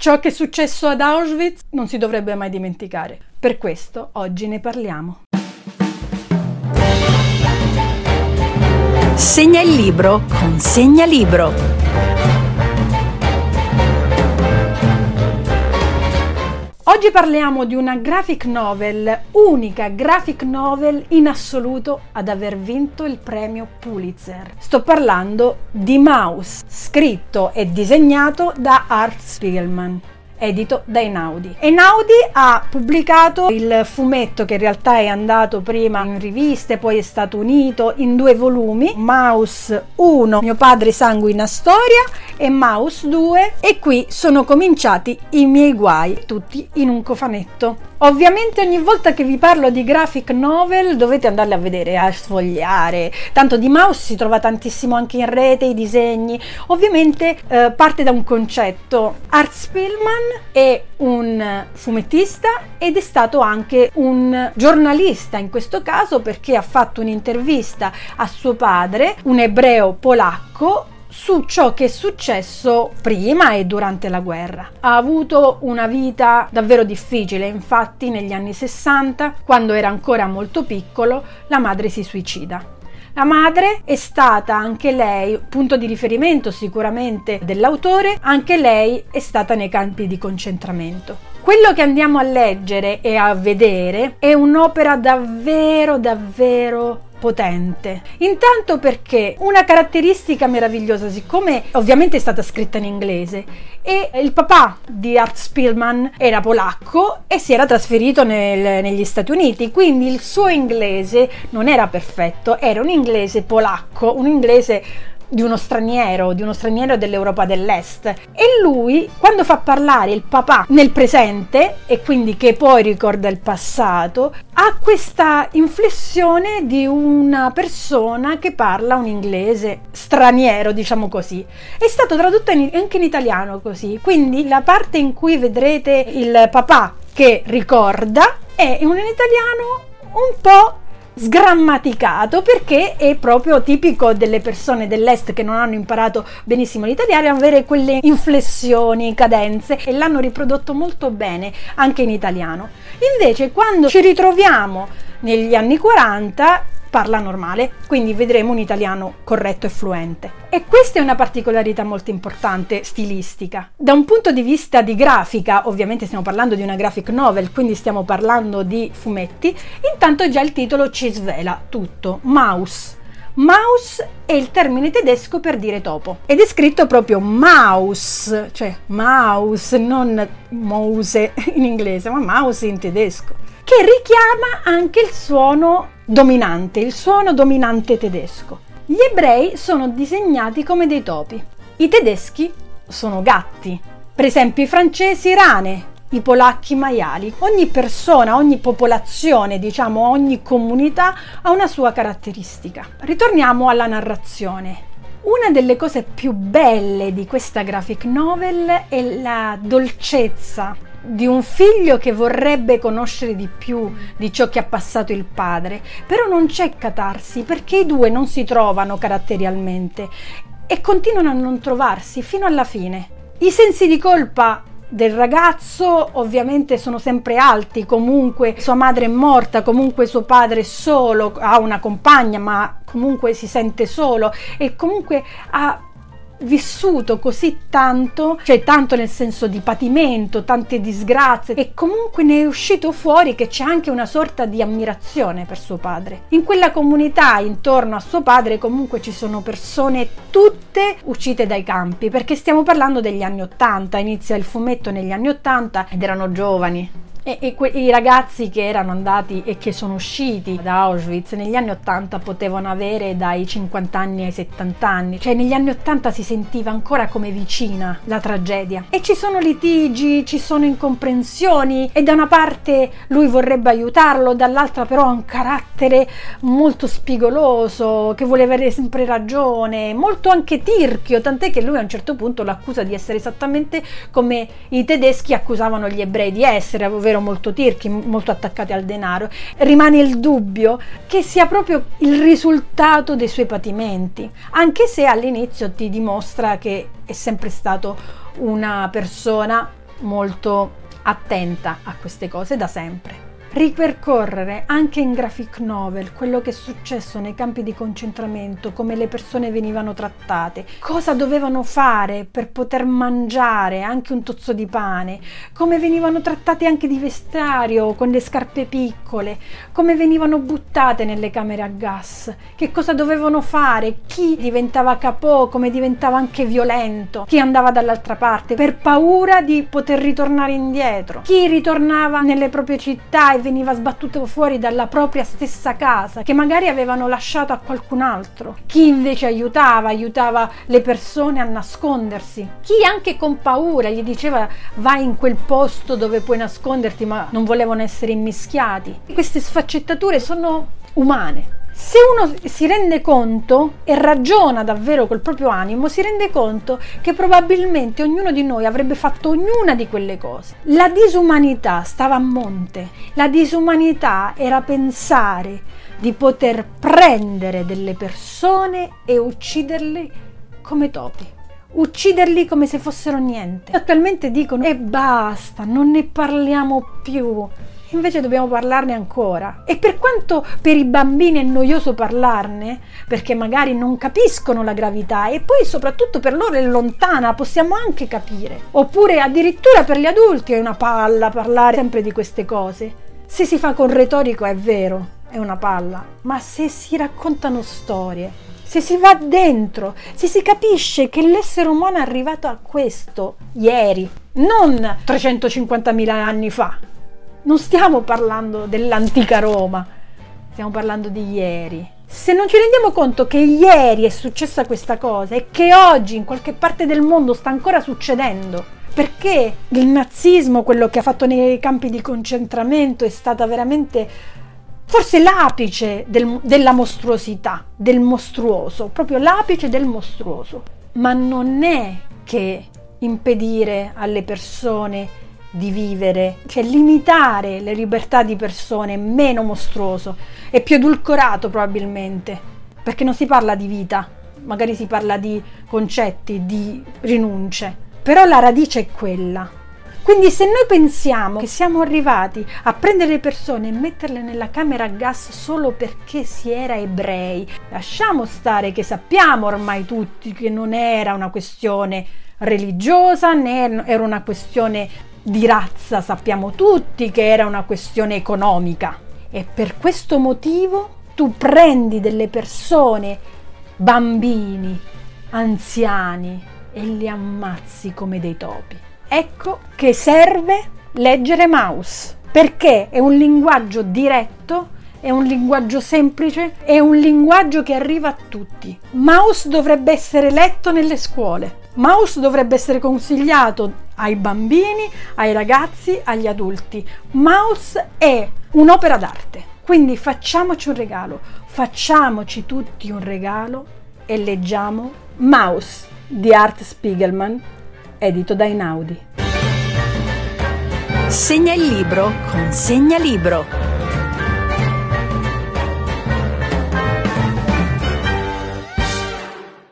Ciò che è successo ad Auschwitz non si dovrebbe mai dimenticare. Per questo oggi ne parliamo. Segna il libro con Segna Libro. Oggi parliamo di una graphic novel, unica graphic novel in assoluto ad aver vinto il premio Pulitzer. Sto parlando di Mouse, scritto e disegnato da Art Spiegelman edito da Einaudi. Einaudi ha pubblicato il fumetto che in realtà è andato prima in riviste, poi è stato unito in due volumi, Mouse 1, Mio padre sanguina storia e Mouse 2 e qui sono cominciati i miei guai, tutti in un cofanetto. Ovviamente ogni volta che vi parlo di graphic novel dovete andarle a vedere, a sfogliare. Tanto di mouse si trova tantissimo anche in rete, i disegni. Ovviamente eh, parte da un concetto. Art Spillman è un fumettista ed è stato anche un giornalista in questo caso perché ha fatto un'intervista a suo padre, un ebreo polacco su ciò che è successo prima e durante la guerra. Ha avuto una vita davvero difficile, infatti negli anni 60, quando era ancora molto piccolo, la madre si suicida. La madre è stata anche lei punto di riferimento sicuramente dell'autore, anche lei è stata nei campi di concentramento. Quello che andiamo a leggere e a vedere è un'opera davvero davvero potente. Intanto perché una caratteristica meravigliosa, siccome ovviamente è stata scritta in inglese e il papà di Art Spillman era polacco e si era trasferito nel, negli Stati Uniti, quindi il suo inglese non era perfetto, era un inglese polacco, un inglese di uno straniero, di uno straniero dell'Europa dell'Est. E lui, quando fa parlare il papà nel presente, e quindi che poi ricorda il passato, ha questa inflessione di una persona che parla un inglese straniero, diciamo così. È stato tradotto in, anche in italiano così, quindi la parte in cui vedrete il papà che ricorda è in un italiano un po' sgrammaticato perché è proprio tipico delle persone dell'est che non hanno imparato benissimo l'italiano avere quelle inflessioni, cadenze e l'hanno riprodotto molto bene anche in italiano. Invece quando ci ritroviamo negli anni 40 parla normale, quindi vedremo un italiano corretto e fluente. E questa è una particolarità molto importante stilistica. Da un punto di vista di grafica, ovviamente stiamo parlando di una graphic novel, quindi stiamo parlando di fumetti, intanto già il titolo ci svela tutto. Mouse. Mouse è il termine tedesco per dire topo ed è scritto proprio mouse, cioè mouse, non mouse in inglese, ma mouse in tedesco, che richiama anche il suono dominante, il suono dominante tedesco. Gli ebrei sono disegnati come dei topi, i tedeschi sono gatti, per esempio i francesi rane, i polacchi maiali. Ogni persona, ogni popolazione, diciamo ogni comunità ha una sua caratteristica. Ritorniamo alla narrazione. Una delle cose più belle di questa graphic novel è la dolcezza di un figlio che vorrebbe conoscere di più di ciò che ha passato il padre, però non c'è catarsi perché i due non si trovano caratterialmente e continuano a non trovarsi fino alla fine. I sensi di colpa del ragazzo ovviamente sono sempre alti, comunque sua madre è morta, comunque suo padre è solo, ha una compagna ma comunque si sente solo e comunque ha vissuto così tanto, cioè tanto nel senso di patimento, tante disgrazie e comunque ne è uscito fuori che c'è anche una sorta di ammirazione per suo padre. In quella comunità intorno a suo padre comunque ci sono persone tutte uscite dai campi perché stiamo parlando degli anni 80, inizia il fumetto negli anni 80 ed erano giovani e, e que- i ragazzi che erano andati e che sono usciti da Auschwitz negli anni 80 potevano avere dai 50 anni ai 70 anni, cioè negli anni 80 si sentiva ancora come vicina la tragedia. E ci sono litigi, ci sono incomprensioni e da una parte lui vorrebbe aiutarlo, dall'altra però ha un carattere molto spigoloso, che vuole avere sempre ragione, molto anche tirchio, tant'è che lui a un certo punto lo accusa di essere esattamente come i tedeschi accusavano gli ebrei di essere, ovvero davvero molto tirchi, molto attaccati al denaro, rimane il dubbio che sia proprio il risultato dei suoi patimenti, anche se all'inizio ti dimostra che è sempre stato una persona molto attenta a queste cose da sempre ripercorrere anche in graphic novel quello che è successo nei campi di concentramento, come le persone venivano trattate, cosa dovevano fare per poter mangiare anche un tozzo di pane, come venivano trattate anche di vestiario con le scarpe piccole, come venivano buttate nelle camere a gas, che cosa dovevano fare, chi diventava capò, come diventava anche violento, chi andava dall'altra parte per paura di poter ritornare indietro, chi ritornava nelle proprie città e veniva sbattuto fuori dalla propria stessa casa, che magari avevano lasciato a qualcun altro. Chi invece aiutava, aiutava le persone a nascondersi. Chi anche con paura gli diceva vai in quel posto dove puoi nasconderti, ma non volevano essere immischiati. Queste sfaccettature sono umane se uno si rende conto e ragiona davvero col proprio animo, si rende conto che probabilmente ognuno di noi avrebbe fatto ognuna di quelle cose. La disumanità stava a monte. La disumanità era pensare di poter prendere delle persone e ucciderle come topi ucciderli come se fossero niente. Attualmente dicono e basta, non ne parliamo più. Invece dobbiamo parlarne ancora. E per quanto per i bambini è noioso parlarne, perché magari non capiscono la gravità e poi soprattutto per loro è lontana, possiamo anche capire. Oppure addirittura per gli adulti è una palla parlare sempre di queste cose. Se si fa con retorico è vero, è una palla, ma se si raccontano storie, se si va dentro, se si capisce che l'essere umano è arrivato a questo ieri, non 350.000 anni fa, non stiamo parlando dell'antica Roma, stiamo parlando di ieri. Se non ci rendiamo conto che ieri è successa questa cosa e che oggi in qualche parte del mondo sta ancora succedendo, perché il nazismo, quello che ha fatto nei campi di concentramento, è stata veramente forse l'apice del, della mostruosità, del mostruoso, proprio l'apice del mostruoso. Ma non è che impedire alle persone di vivere, cioè limitare le libertà di persone è meno mostruoso, è più edulcorato probabilmente, perché non si parla di vita, magari si parla di concetti, di rinunce, però la radice è quella. Quindi se noi pensiamo che siamo arrivati a prendere le persone e metterle nella camera a gas solo perché si era ebrei, lasciamo stare che sappiamo ormai tutti che non era una questione religiosa né era una questione di razza sappiamo tutti che era una questione economica e per questo motivo tu prendi delle persone, bambini, anziani e li ammazzi come dei topi. Ecco che serve leggere Maus perché è un linguaggio diretto è un linguaggio semplice, è un linguaggio che arriva a tutti. Maus dovrebbe essere letto nelle scuole. Maus dovrebbe essere consigliato ai bambini, ai ragazzi, agli adulti. Maus è un'opera d'arte. Quindi facciamoci un regalo, facciamoci tutti un regalo e leggiamo Maus di Art Spiegelman, edito da Inaudi. Segna il libro con Segna Libro.